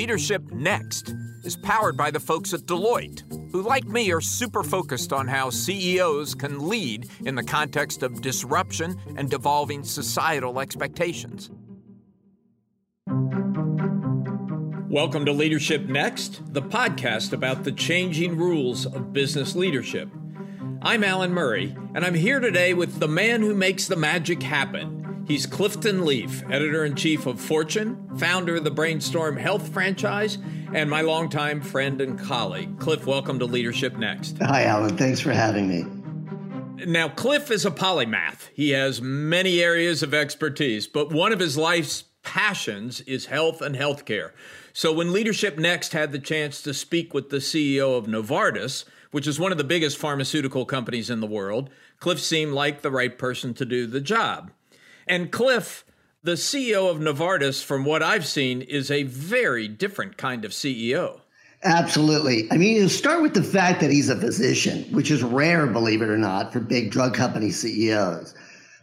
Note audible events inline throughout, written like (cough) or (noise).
Leadership Next is powered by the folks at Deloitte, who, like me, are super focused on how CEOs can lead in the context of disruption and devolving societal expectations. Welcome to Leadership Next, the podcast about the changing rules of business leadership. I'm Alan Murray, and I'm here today with the man who makes the magic happen He's Clifton Leaf, editor in chief of Fortune, founder of the Brainstorm Health franchise, and my longtime friend and colleague. Cliff, welcome to Leadership Next. Hi, Alan. Thanks for having me. Now, Cliff is a polymath. He has many areas of expertise, but one of his life's passions is health and healthcare. So, when Leadership Next had the chance to speak with the CEO of Novartis, which is one of the biggest pharmaceutical companies in the world, Cliff seemed like the right person to do the job. And Cliff, the CEO of Novartis, from what I've seen, is a very different kind of CEO. Absolutely. I mean, you start with the fact that he's a physician, which is rare, believe it or not, for big drug company CEOs.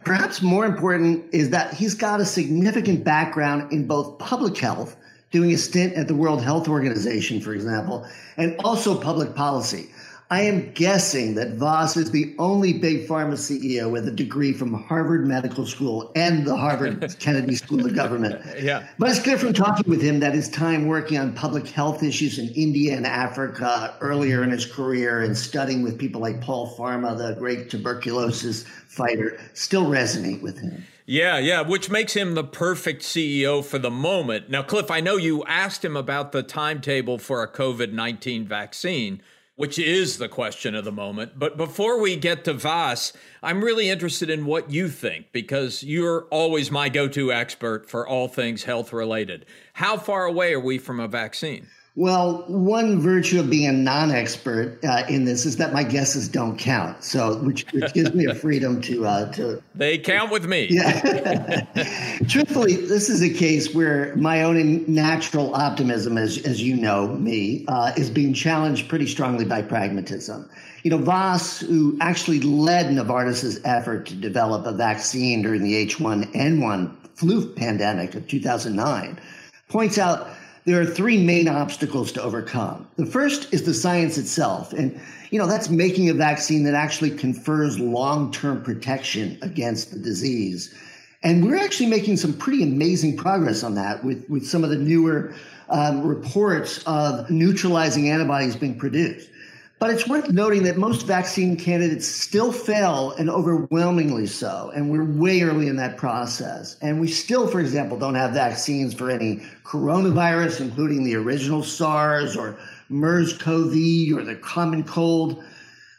Perhaps more important is that he's got a significant background in both public health, doing a stint at the World Health Organization, for example, and also public policy. I am guessing that Vas is the only big pharma CEO with a degree from Harvard Medical School and the Harvard (laughs) Kennedy School of Government. Yeah. But it's clear from talking with him that his time working on public health issues in India and Africa earlier in his career and studying with people like Paul Farmer, the great tuberculosis fighter, still resonate with him. Yeah, yeah, which makes him the perfect CEO for the moment. Now, Cliff, I know you asked him about the timetable for a COVID 19 vaccine which is the question of the moment. But before we get to Vas, I'm really interested in what you think because you're always my go to expert for all things health related. How far away are we from a vaccine? Well, one virtue of being a non-expert uh, in this is that my guesses don't count. So, which, which gives me a (laughs) freedom to uh, to. They count with me. Yeah. (laughs) Truthfully, this is a case where my own natural optimism, as as you know me, uh, is being challenged pretty strongly by pragmatism. You know, Vas, who actually led Novartis's effort to develop a vaccine during the H1N1 flu pandemic of 2009, points out there are three main obstacles to overcome. The first is the science itself. And, you know, that's making a vaccine that actually confers long term protection against the disease. And we're actually making some pretty amazing progress on that with, with some of the newer um, reports of neutralizing antibodies being produced. But it's worth noting that most vaccine candidates still fail and overwhelmingly so. And we're way early in that process. And we still, for example, don't have vaccines for any coronavirus, including the original SARS or MERS CoV or the common cold.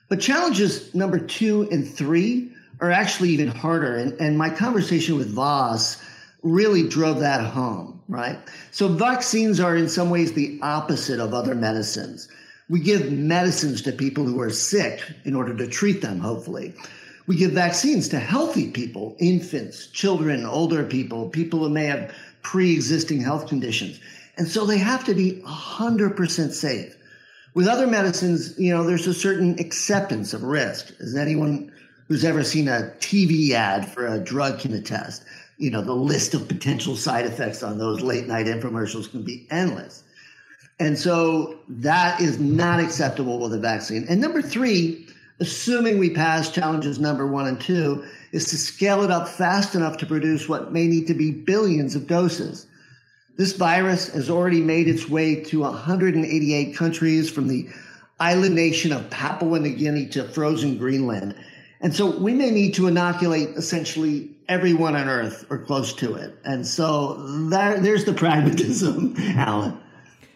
But challenges number two and three are actually even harder. And, and my conversation with Vas really drove that home, right? So vaccines are in some ways the opposite of other medicines. We give medicines to people who are sick in order to treat them, hopefully. We give vaccines to healthy people, infants, children, older people, people who may have pre existing health conditions. And so they have to be 100% safe. With other medicines, you know, there's a certain acceptance of risk, as anyone who's ever seen a TV ad for a drug can attest. You know, the list of potential side effects on those late night infomercials can be endless. And so that is not acceptable with a vaccine. And number three, assuming we pass challenges number one and two, is to scale it up fast enough to produce what may need to be billions of doses. This virus has already made its way to 188 countries from the island nation of Papua New Guinea to frozen Greenland. And so we may need to inoculate essentially everyone on Earth or close to it. And so that, there's the pragmatism, (laughs) Alan.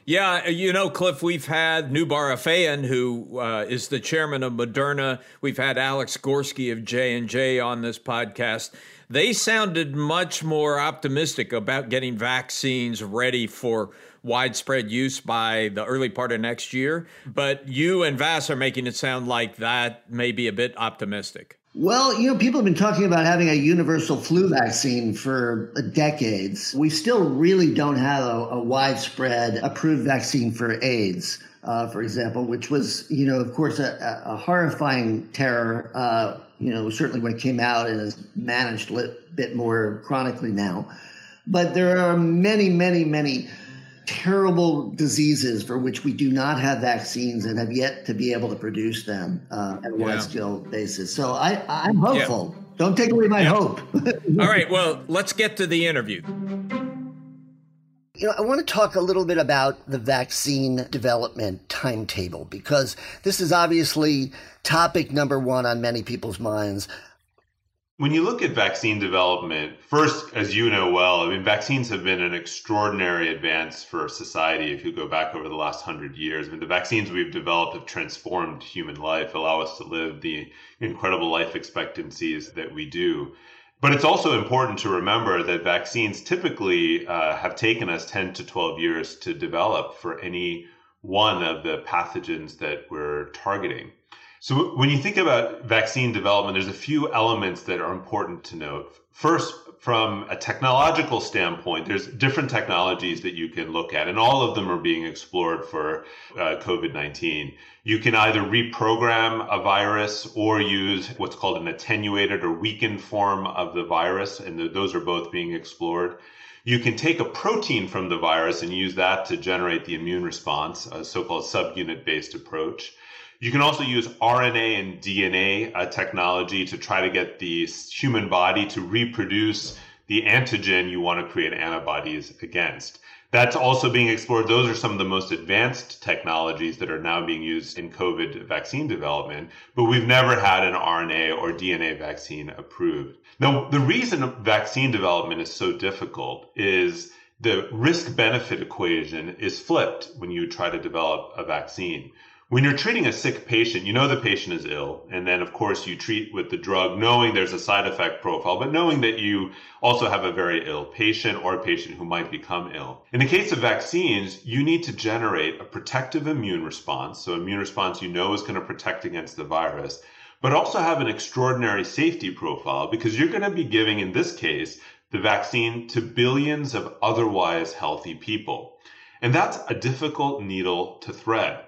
Yeah, you know, Cliff, we've had Noubar Afeyan, who uh, is the chairman of Moderna. We've had Alex Gorsky of J and J on this podcast. They sounded much more optimistic about getting vaccines ready for widespread use by the early part of next year. But you and Vas are making it sound like that may be a bit optimistic. Well, you know, people have been talking about having a universal flu vaccine for decades. We still really don't have a, a widespread approved vaccine for AIDS, uh, for example, which was, you know, of course, a, a horrifying terror. Uh, you know, certainly when it came out and is managed a bit more chronically now. But there are many, many, many terrible diseases for which we do not have vaccines and have yet to be able to produce them uh, at a yeah. wide scale basis. So I, I'm hopeful. Yeah. Don't take away my yeah. hope. (laughs) All right. Well, let's get to the interview. You know, I want to talk a little bit about the vaccine development timetable because this is obviously topic number one on many people's minds. When you look at vaccine development, first, as you know well, I mean, vaccines have been an extraordinary advance for society if you go back over the last hundred years. I mean, the vaccines we've developed have transformed human life, allow us to live the incredible life expectancies that we do. But it's also important to remember that vaccines typically uh, have taken us 10 to 12 years to develop for any one of the pathogens that we're targeting. So when you think about vaccine development, there's a few elements that are important to note. First, from a technological standpoint, there's different technologies that you can look at, and all of them are being explored for uh, COVID 19. You can either reprogram a virus or use what's called an attenuated or weakened form of the virus, and the, those are both being explored. You can take a protein from the virus and use that to generate the immune response, a so called subunit based approach. You can also use RNA and DNA uh, technology to try to get the human body to reproduce the antigen you want to create antibodies against. That's also being explored. Those are some of the most advanced technologies that are now being used in COVID vaccine development, but we've never had an RNA or DNA vaccine approved. Now, the reason vaccine development is so difficult is the risk benefit equation is flipped when you try to develop a vaccine when you're treating a sick patient, you know the patient is ill. And then, of course, you treat with the drug knowing there's a side effect profile, but knowing that you also have a very ill patient or a patient who might become ill. In the case of vaccines, you need to generate a protective immune response. So, immune response you know is going to protect against the virus, but also have an extraordinary safety profile because you're going to be giving, in this case, the vaccine to billions of otherwise healthy people. And that's a difficult needle to thread.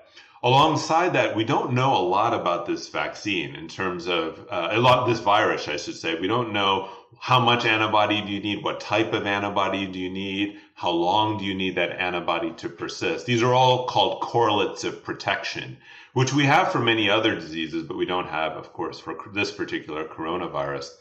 Alongside that, we don't know a lot about this vaccine in terms of uh, a lot this virus, I should say. We don't know how much antibody do you need, what type of antibody do you need, how long do you need that antibody to persist. These are all called correlates of protection, which we have for many other diseases, but we don't have, of course, for this particular coronavirus.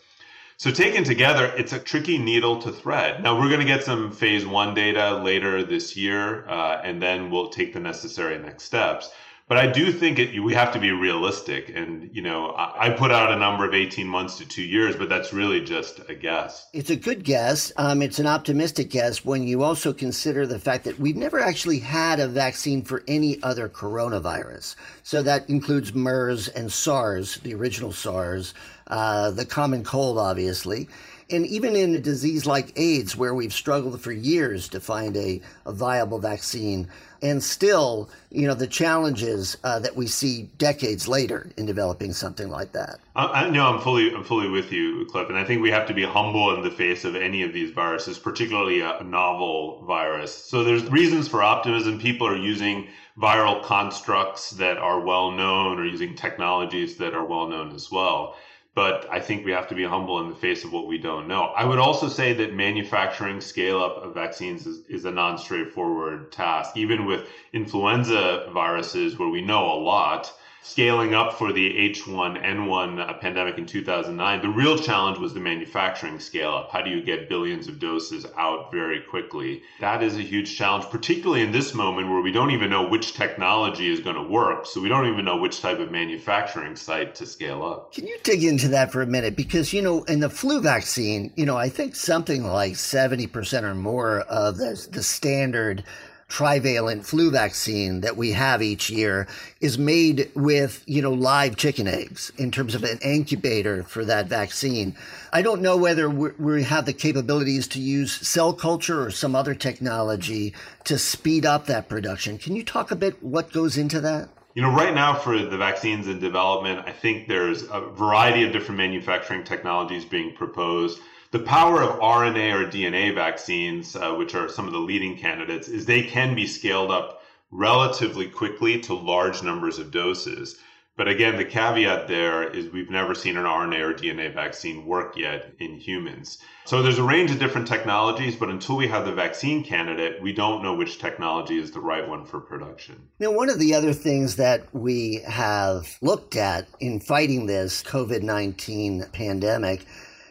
So taken together, it's a tricky needle to thread. Now we're going to get some phase one data later this year, uh, and then we'll take the necessary next steps. But I do think it, we have to be realistic. And, you know, I, I, put out a number of 18 months to two years, but that's really just a guess. It's a good guess. Um, it's an optimistic guess when you also consider the fact that we've never actually had a vaccine for any other coronavirus. So that includes MERS and SARS, the original SARS, uh, the common cold, obviously. And even in a disease like AIDS, where we've struggled for years to find a, a viable vaccine, and still, you know, the challenges uh, that we see decades later in developing something like that. I, I know I'm fully, I'm fully with you, Cliff, and I think we have to be humble in the face of any of these viruses, particularly a novel virus. So there's reasons for optimism. People are using viral constructs that are well known, or using technologies that are well known as well but I think we have to be humble in the face of what we don't know. I would also say that manufacturing scale up of vaccines is, is a non straightforward task. Even with influenza viruses, where we know a lot, scaling up for the H1N1 uh, pandemic in 2009, the real challenge was the manufacturing scale up. How do you get billions of doses out very quickly? That is a huge challenge, particularly in this moment where we don't even know which technology is going to work. So we don't even know which type of manufacturing site to scale up. Can you dig into that for a minute? Because, you know, in the flu vaccine, you know, I think something like 70% or more of the, the standard trivalent flu vaccine that we have each year is made with, you know, live chicken eggs in terms of an incubator for that vaccine. I don't know whether we have the capabilities to use cell culture or some other technology to speed up that production. Can you talk a bit what goes into that? You know, right now for the vaccines in development, I think there's a variety of different manufacturing technologies being proposed the power of RNA or DNA vaccines, uh, which are some of the leading candidates, is they can be scaled up relatively quickly to large numbers of doses. But again, the caveat there is we've never seen an RNA or DNA vaccine work yet in humans. So there's a range of different technologies, but until we have the vaccine candidate, we don't know which technology is the right one for production. Now, one of the other things that we have looked at in fighting this COVID 19 pandemic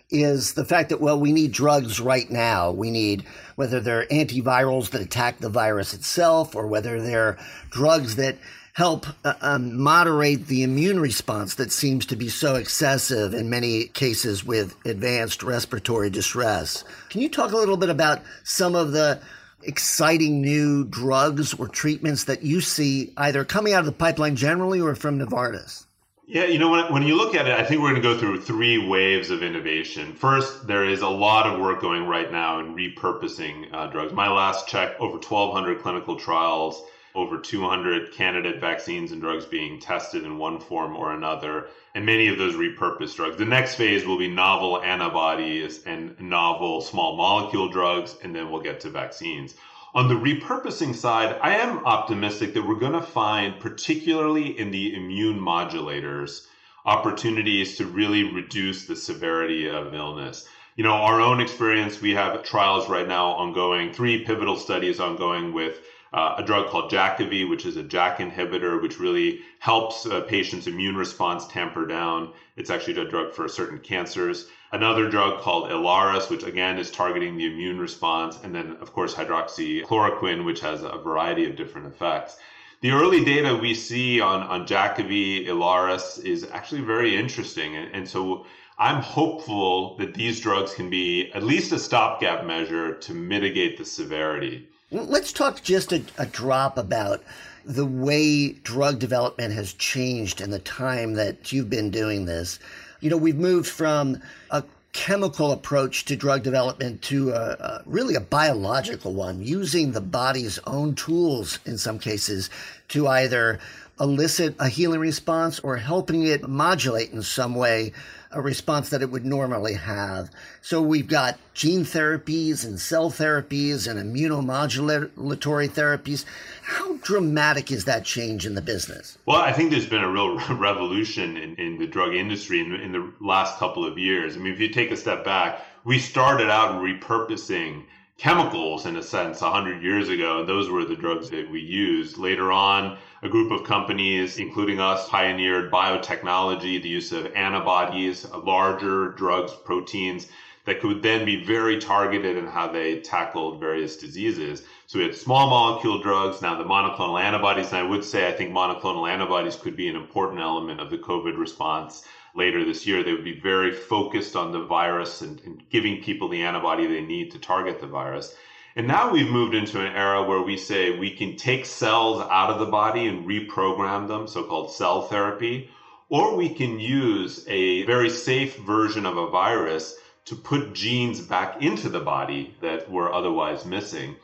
is the fact that, well, we need drugs right now. We need whether they're antivirals that attack the virus itself or whether they're drugs that help uh, um, moderate the immune response that seems to be so excessive in many cases with advanced respiratory distress. Can you talk a little bit about some of the exciting new drugs or treatments that you see either coming out of the pipeline generally or from Novartis? Yeah, you know, when, when you look at it, I think we're going to go through three waves of innovation. First, there is a lot of work going right now in repurposing uh, drugs. My last check, over 1,200 clinical trials over 200 candidate vaccines and drugs being tested in one form or another, and many of those repurposed drugs. The next phase will be novel antibodies and novel small molecule drugs, and then we'll get to vaccines. On the repurposing side, I am optimistic that we're going to find, particularly in the immune modulators, opportunities to really reduce the severity of illness. You know, our own experience, we have trials right now ongoing, three pivotal studies ongoing with uh, a drug called Jakavi, which is a JAK inhibitor, which really helps a patient's immune response tamper down. It's actually a drug for certain cancers. Another drug called Ilaris, which again is targeting the immune response. And then, of course, hydroxychloroquine, which has a variety of different effects. The early data we see on, on Jakavi, Ilaris is actually very interesting. And, and so I'm hopeful that these drugs can be at least a stopgap measure to mitigate the severity. Let's talk just a, a, drop about the way drug development has changed in the time that you've been doing this. You know, we've moved from a chemical approach to drug development to a, a, really a biological one, using the body's own tools in some cases to either elicit a healing response or helping it modulate in some way a response that it would normally have. So we've got gene therapies and cell therapies and immunomodulatory therapies. How dramatic is that change in the business? Well, I think there's been a real (laughs) revolution in, in the drug industry in, in the last couple of years. I mean, if you take a step back, we started out repurposing chemicals in a sense 100 years ago. And those were the drugs that we used. Later on, a group of companies, including us, pioneered biotechnology, the use of antibodies, larger drugs, proteins that could then be very targeted in how they tackled various diseases. So we had small molecule drugs, now the monoclonal antibodies. And I would say I think monoclonal antibodies could be an important element of the COVID response later this year. They would be very focused on the virus and, and giving people the antibody they need to target the virus. And now we've moved into an era where we say we can take cells out of the body and reprogram them, so called cell therapy, or we can use a very safe version of a virus to put genes back into the body that were otherwise missing.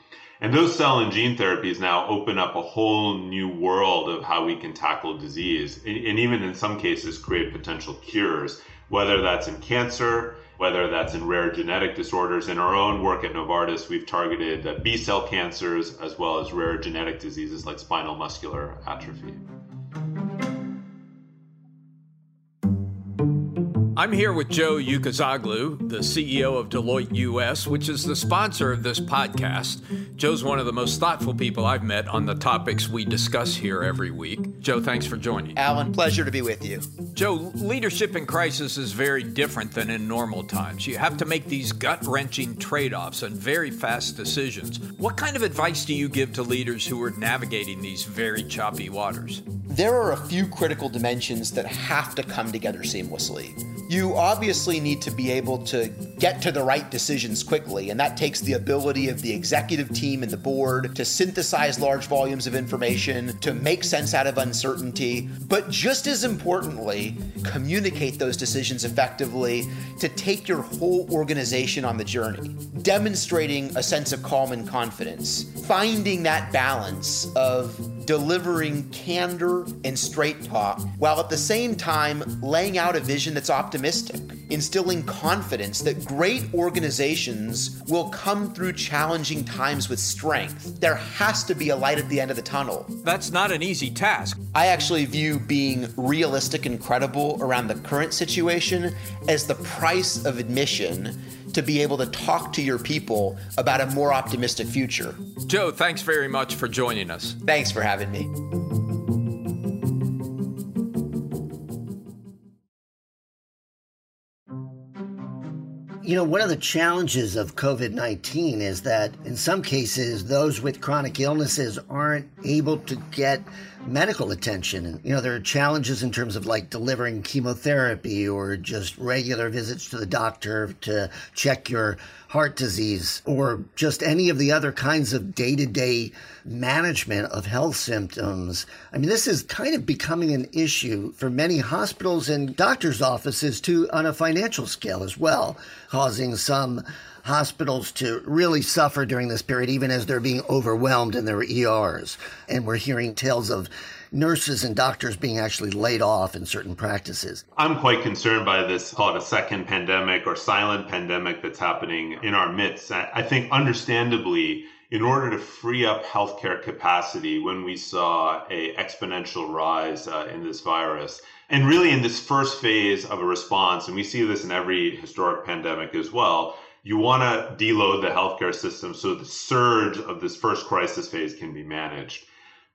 And those cell and gene therapies now open up a whole new world of how we can tackle disease, and, even in some cases create potential cures, whether that's in cancer, whether that's in rare genetic disorders. In our own work at Novartis, we've targeted B cell cancers as well as rare genetic diseases like spinal muscular atrophy. I'm here with Joe Ucuzoglu, the CEO of Deloitte US, which is the sponsor of this podcast. Joe's one of the most thoughtful people I've met on the topics we discuss here every week. Joe, thanks for joining. Alan, pleasure to be with you. Joe, leadership in crisis is very different than in normal times. You have to make these gut wrenching trade offs and very fast decisions. What kind of advice do you give to leaders who are navigating these very choppy waters? There are a few critical dimensions that have to come together seamlessly you obviously need to be able to get to the right decisions quickly, and that takes the ability of the executive team and the board to synthesize large volumes of information, to make sense out of uncertainty, but just as importantly, communicate those decisions effectively to take your whole organization on the journey, demonstrating a sense of calm and confidence, finding that balance of delivering candor and straight talk, while at the same time laying out a vision that's optimistic instilling confidence that great organizations will come through challenging times with strength. There has to be a light at the end of the tunnel. That's not an easy task. I actually view being realistic and credible around the current situation as the price of admission to be able to talk to your people about a more optimistic future. Joe, thanks very much for joining us. Thanks for having me. You know, one of the challenges of COVID 19 is that in some cases, those with chronic illnesses aren't able to get medical attention. You know, there are challenges in terms of like delivering chemotherapy or just regular visits to the doctor to check your heart disease or just any of the other kinds of day to day management of health symptoms. I mean, this is kind of becoming an issue for many hospitals and doctors' offices too on a financial scale as well, causing some hospitals to really suffer during this period, even as they're being overwhelmed in their ERs. And we're hearing tales of nurses and doctors being actually laid off in certain practices. I'm quite concerned by this, call it a second pandemic or silent pandemic that's happening in our midst. I think understandably, in order to free up healthcare capacity when we saw a exponential rise uh, in this virus, and really in this first phase of a response, and we see this in every historic pandemic as well, you want to deload the healthcare system so the surge of this first crisis phase can be managed.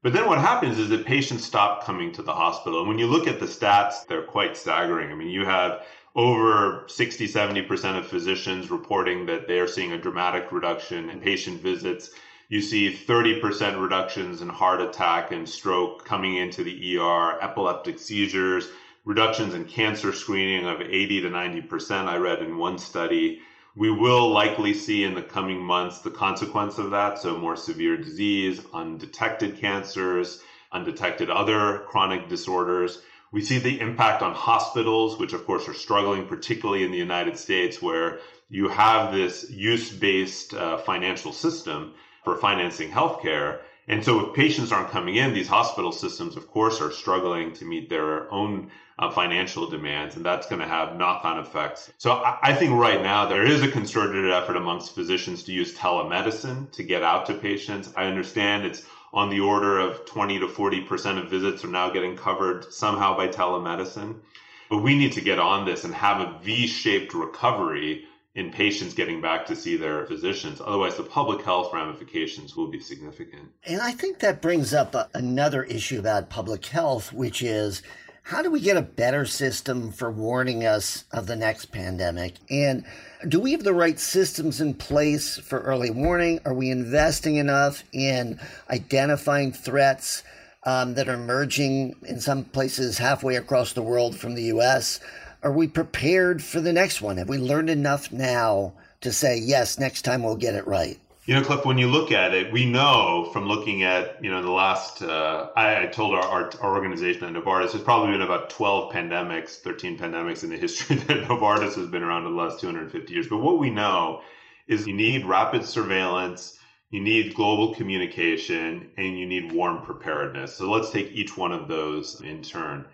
But then what happens is that patients stop coming to the hospital. And when you look at the stats, they're quite staggering. I mean, you have over 60, 70% of physicians reporting that they are seeing a dramatic reduction in patient visits. You see 30% reductions in heart attack and stroke coming into the ER, epileptic seizures, reductions in cancer screening of 80 to 90%, I read in one study. We will likely see in the coming months the consequence of that. So, more severe disease, undetected cancers, undetected other chronic disorders. We see the impact on hospitals, which of course are struggling, particularly in the United States, where you have this use based uh, financial system for financing healthcare. And so, if patients aren't coming in, these hospital systems, of course, are struggling to meet their own uh, financial demands, and that's going to have knock on effects. So I, I, think right now there is a concerted effort amongst physicians to use telemedicine to get out to patients. I understand it's on the order of 20 to 40% of visits are now getting covered somehow by telemedicine. But we need to get on this and have a V shaped recovery in patients getting back to see their physicians. Otherwise, the public health ramifications will be significant. And I think that brings up a, another issue about public health, which is how do we get a better system for warning us of the next pandemic? And do we have the right systems in place for early warning? Are we investing enough in identifying threats um, that are emerging in some places halfway across the world from the US? Are we prepared for the next one? Have we learned enough now to say, yes, next time we'll get it right? You know, Cliff, when you look at it, we know from looking at, you know, the last, uh, I, I, told our, our, our, organization at Novartis, there's probably been about 12 pandemics, 13 pandemics in the (laughs) history that Novartis has been around in the last 250 years. But what we know is you need rapid surveillance, you need global communication, and you need warm preparedness. So let's take each one of those in turn.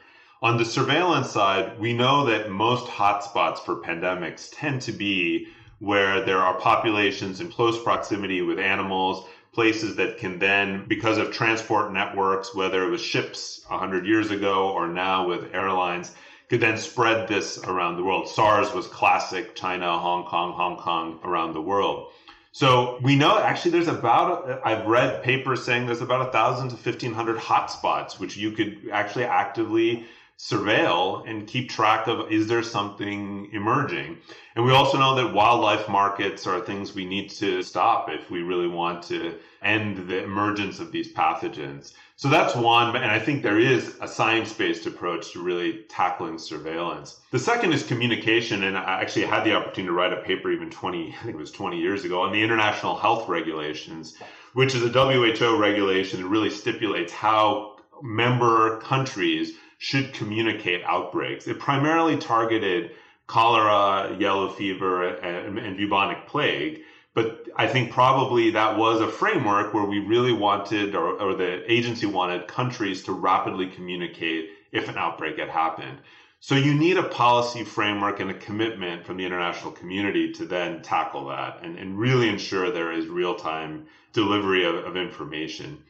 On the surveillance side, we know that most hotspots for pandemics tend to be where there are populations in close proximity with animals, places that can then, because of transport networks, whether it was ships 100 years ago or now with airlines, could then spread this around the world. SARS was classic China, Hong Kong, Hong Kong, around the world. So we know actually there's about, I've read papers saying there's about a thousand to 1500 hotspots, which you could actually actively surveil and keep track of is there something emerging? And we also know that wildlife markets are things we need to stop if we really want to end the emergence of these pathogens. So that's one and i think there is a science-based approach to really tackling surveillance. The second is communication and i actually had the opportunity to write a paper even 20 (laughs) i think it was 20 years ago on the international health regulations which is a who regulation that really stipulates how member countries should communicate outbreaks. It primarily targeted cholera, yellow fever, and, and, bubonic plague. But I think probably that was a framework where we really wanted, or, or the agency wanted, countries to rapidly communicate if an outbreak had happened. So you need a policy framework and a commitment from the international community to then tackle that and, and really ensure there is real time delivery of, of information.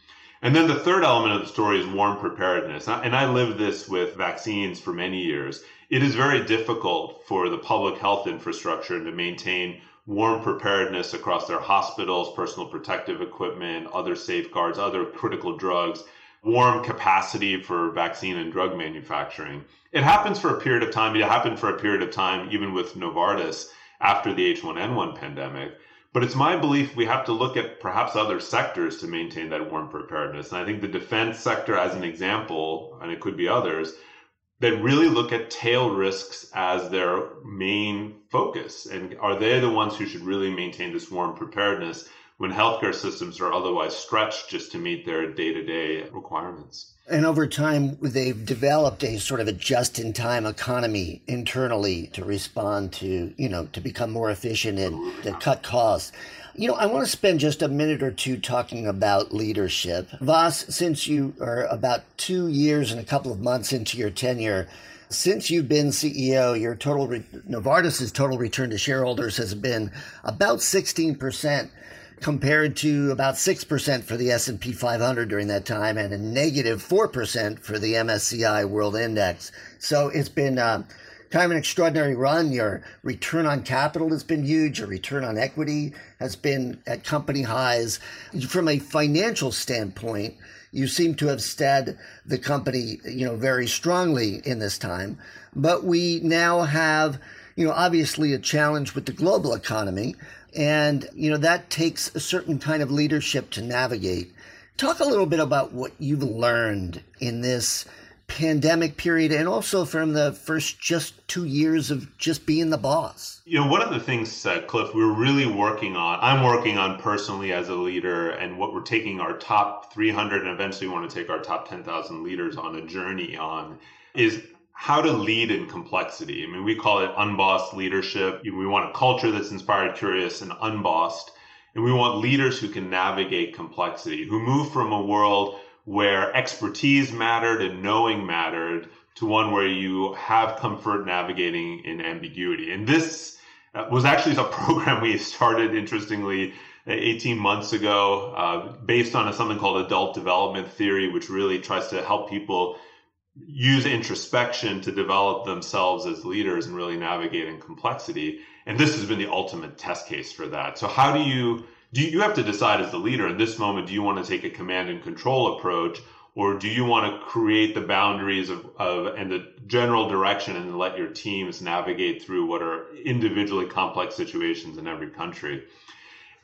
And then the third element of the story is warm preparedness. And I lived this with vaccines for many years. It is very difficult for the public health infrastructure to maintain warm preparedness across their hospitals, personal protective equipment, other safeguards, other critical drugs, warm capacity for vaccine and drug manufacturing. It happens for a period of time. It happened for a period of time, even with Novartis after the H1N1 pandemic. But it's my belief we have to look at perhaps other sectors to maintain that warm preparedness. And I think the defense sector, as an example, and it could be others, that really look at tail risks as their main focus. And are they the ones who should really maintain this warm preparedness when healthcare systems are otherwise stretched just to meet their day to day requirements? And over time, they've developed a sort of a just in time economy internally to respond to, you know, to become more efficient and to cut costs. You know, I want to spend just a minute or two talking about leadership. Vas, since you are about two years and a couple of months into your tenure, since you've been CEO, your total re- Novartis's total return to shareholders has been about 16% compared to about 6% for the S&P 500 during that time and a negative 4% for the MSCI World Index. So it's been uh, kind of an extraordinary run. Your return on capital has been huge. Your return on equity has been at company highs. From a financial standpoint, you seem to have stead the company, you know, very strongly in this time. But we now have, you know, obviously a challenge with the global economy. And, you know, that takes a certain kind of leadership to navigate. Talk a little bit about what you've learned in this pandemic period and also from the first just two years of just being the boss? You know, one of the things, uh, Cliff, we're really working on, I'm working on personally as a leader, and what we're taking our top 300 and eventually want to take our top 10,000 leaders on a journey on is how to lead in complexity. I mean, we call it unbossed leadership. We want a culture that's inspired, curious, and unbossed. And we want leaders who can navigate complexity, who move from a world where expertise mattered and knowing mattered to one where you have comfort navigating in ambiguity. And this uh, was actually a (laughs) program we started, interestingly, 18 months ago, uh, based on a, something called adult development theory, which really tries to help people use introspection to develop themselves as leaders and really navigating complexity. And this has been the ultimate test case for that. So how do you do you have to decide as the leader in this moment do you want to take a command and control approach or do you want to create the boundaries of, of and the general direction and let your teams navigate through what are individually complex situations in every country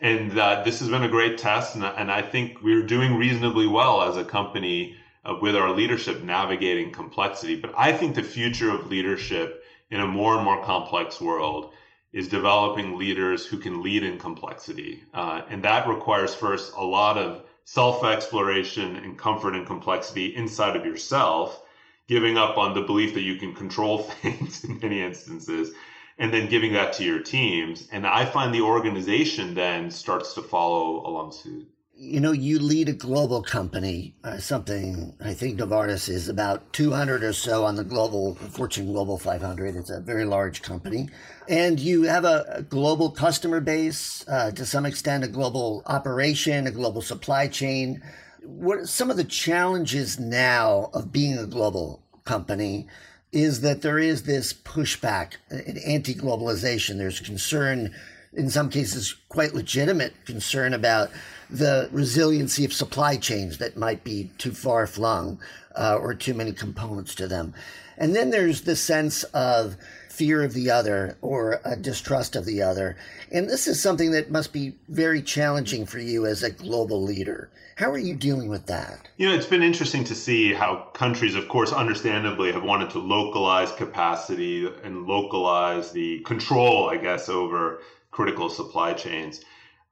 and uh, this has been a great test and, and i think we're doing reasonably well as a company uh, with our leadership navigating complexity. But I think the future of leadership in a more and more complex world is developing leaders who can lead in complexity. Uh, and that requires first a lot of self exploration and comfort in complexity inside of yourself, giving up on the belief that you can control (laughs) things in many instances, and then giving that to your teams. And I find the organization then starts to follow along suit you know, you lead a global company, uh, something I think Novartis is about 200 or so on the global Fortune Global 500. It's a very large company. And you have a, a global customer base, uh, to some extent, a global operation, a global supply chain. What some of the challenges now of being a global company? Is that there is this pushback, an anti globalization. There's concern, in some cases, quite legitimate concern about the resiliency of supply chains that might be too far flung uh, or too many components to them. And then there's the sense of fear of the other or a distrust of the other. And this is something that must be very challenging for you as a global leader. How are you dealing with that? You know, it's been interesting to see how countries, of course, understandably have wanted to localize capacity and localize the control, I guess, over critical supply chains.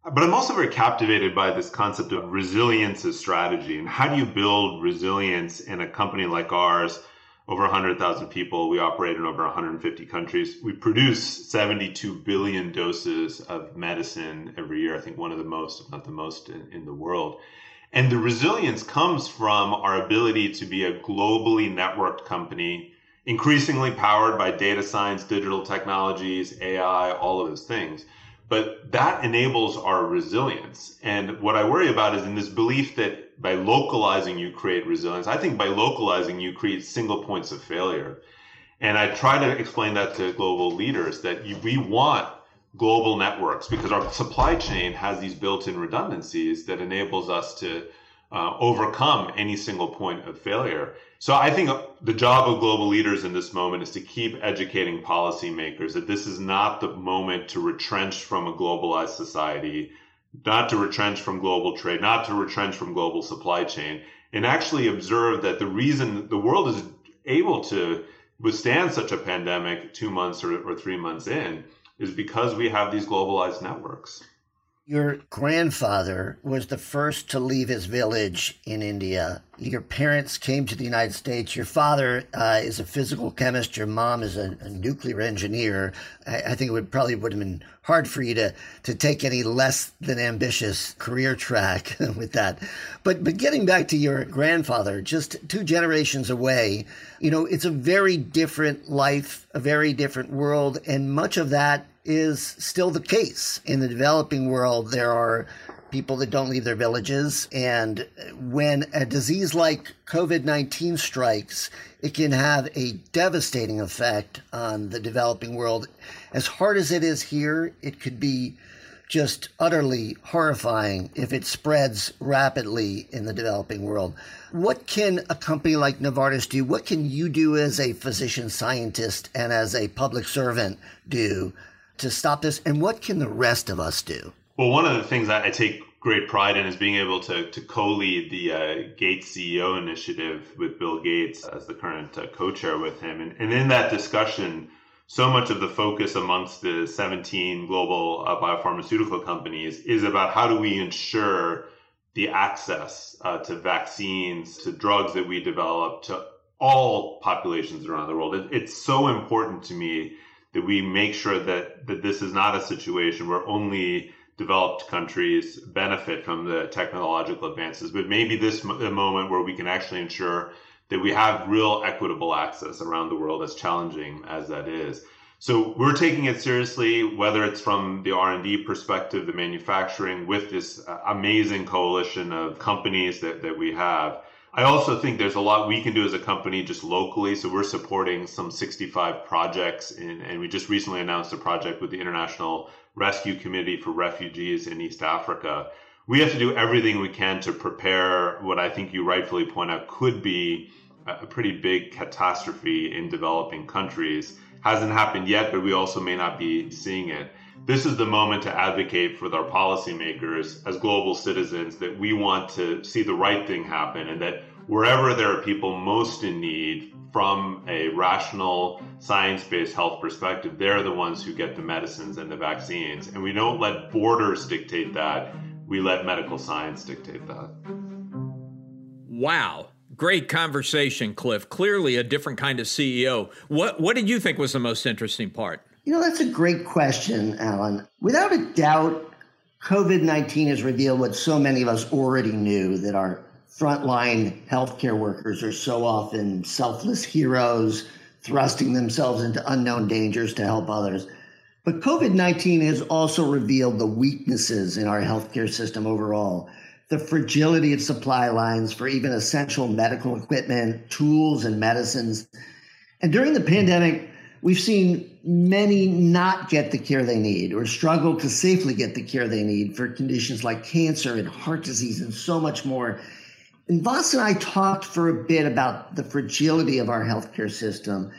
But I'm also very captivated by this concept of resilience as strategy. And how do you build resilience in a company like ours? Over 100,000 people. We operate in over 150 countries. We produce 72 billion doses of medicine every year. I think one of the most, if not the most, in, in the world. And the resilience comes from our ability to be a globally networked company increasingly powered by data science, digital technologies, AI, all of those things. But that enables our resilience. And what I worry about is in this belief that by localizing, you create resilience. I think by localizing, you create single points of failure. And I try to explain that to global leaders that we want global networks because our supply chain has these built-in redundancies that enables us to uh, overcome any single point of failure. So I think the job of global leaders in this moment is to keep educating policymakers that this is not the moment to retrench from a globalized society, not to retrench from global trade, not to retrench from global supply chain, and actually observe that the reason the world is able to withstand such a pandemic two months or, or three months in is because we have these globalized networks. Your grandfather was the first to leave his village in India. Your parents came to the United States. Your father uh, is a physical chemist. Your mom is a, a nuclear engineer. I, I, think it would probably would have been hard for you to to take any less than ambitious career track (laughs) with that. But but getting back to your grandfather, just two generations away, you know, it's a very different life, a very different world, and much of that is still the case. In the developing world, there are people that don't leave their villages. And when a disease like COVID 19 strikes, it can have a devastating effect on the developing world. As hard as it is here, it could be just utterly horrifying if it spreads rapidly in the developing world. What can a company like Novartis do? What can you do as a physician scientist and as a public servant do to stop this? And what can the rest of us do? Well, one of the things I take great pride in is being able to, to co-lead the uh, Gates CEO initiative with Bill Gates as the current uh, co-chair with him. And, and in that discussion, so much of the focus amongst the 17 global uh, biopharmaceutical companies is about how do we ensure the access uh, to vaccines, to drugs that we develop, to all populations around the world. It, it's so important to me that we make sure that, that this is not a situation where only developed countries benefit from the technological advances, but maybe this moment where we can actually ensure that we have real equitable access around the world, as challenging as that is. So we're taking it seriously, whether it's from the R&D perspective, the manufacturing, with this uh, amazing coalition of companies that, that we have. I also think there's a lot we can do as a company just locally. So we're supporting some 65 projects, in, and we just recently announced a project with the International Rescue Committee for Refugees in East Africa. We have to do everything we can to prepare what I think you rightfully point out could be a pretty big catastrophe in developing countries. Hasn't happened yet, but we also may not be seeing it. This is the moment to advocate for our policymakers as global citizens that we want to see the right thing happen and that wherever there are people most in need from a rational science-based health perspective they're the ones who get the medicines and the vaccines. And we don't let borders dictate that. We let medical science dictate that. Wow. Great conversation cliff. Clearly a different kind of ceo what what did you think was the most interesting part you know, that's a great question, Alan. Without a doubt, COVID 19 has revealed what so many of us already knew that our frontline healthcare workers are so often selfless heroes, thrusting themselves into unknown dangers to help others. But COVID 19 has also revealed the weaknesses in our healthcare system overall, the fragility of supply lines for even essential medical equipment, tools, and medicines. And during the pandemic, we've seen many not get the care they need or struggle to safely get the care they need for conditions like cancer and heart disease and so much more. And Vas and I talked for a bit about the fragility of our healthcare system.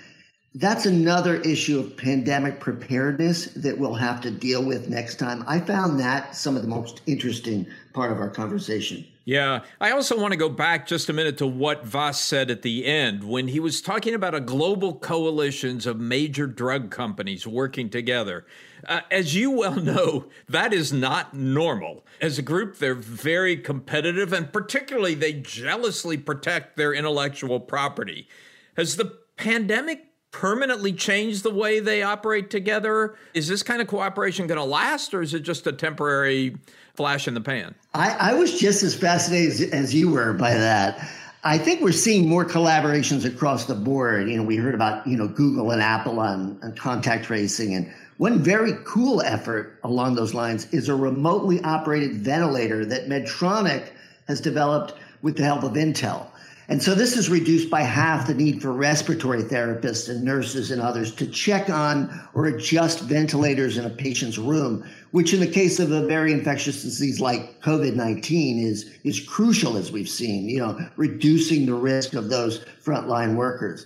That's another issue of pandemic preparedness that we'll have to deal with next time. I found that some of the most interesting part of our conversation. Yeah. I also want to go back just a minute to what Vas said at the end when he was talking about a global coalitions of major drug companies working together. Uh, as you well know, that is not normal. As a group, they're very competitive and particularly they jealously protect their intellectual property. Has the pandemic permanently change the way they operate together? Is this kind of cooperation going to last or is it just a temporary flash in the pan. I, I was just as fascinated as, as you were by that. I think we're seeing more collaborations across the board. You know, we heard about, you know, Google and Apple on, on contact tracing. And one very cool effort along those lines is a remotely operated ventilator that Medtronic has developed with the help of Intel. And so this has reduced by half the need for respiratory therapists and nurses and others to check on or adjust ventilators in a patient's room, which in the case of a very infectious disease like COVID-19 is, is crucial as we've seen, you know, reducing the risk of those frontline workers.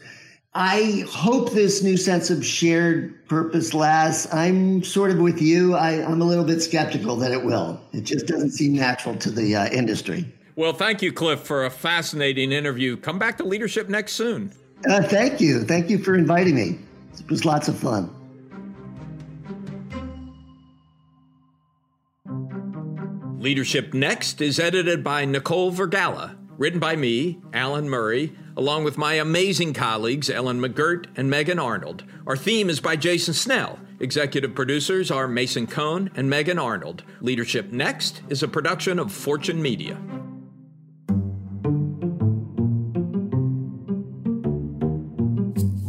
I hope this new sense of shared purpose lasts. I'm sort of with you. I, am a little bit skeptical that it will. It just doesn't seem natural to the uh, industry. Well, thank you, Cliff, for a fascinating interview. Come back to Leadership Next soon. Uh, thank you. Thank you for inviting me. It was lots of fun. Leadership Next is edited by Nicole Vergala, written by me, Alan Murray, along with my amazing colleagues Ellen McGirt and Megan Arnold. Our theme is by Jason Snell. Executive producers are Mason Cohn and Megan Arnold. Leadership Next is a production of Fortune Media.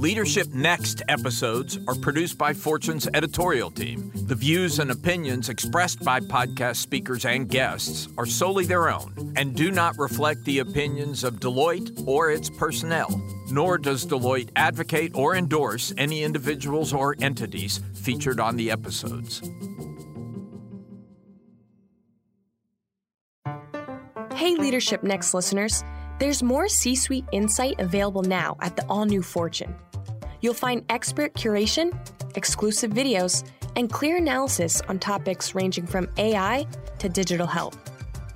Leadership Next episodes are produced by Fortune's editorial team. The views and opinions expressed by podcast speakers and guests are solely their own and do not reflect the opinions of Deloitte or its personnel. Nor does Deloitte advocate or endorse any individuals or entities featured on the episodes. Hey, Leadership Next listeners. There's more C suite insight available now at the all new Fortune. You'll find expert curation, exclusive videos, and clear analysis on topics ranging from AI to digital health.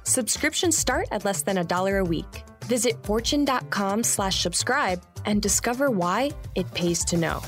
Subscriptions start at less than a dollar a week. Visit fortune.com slash subscribe and discover why it pays to know.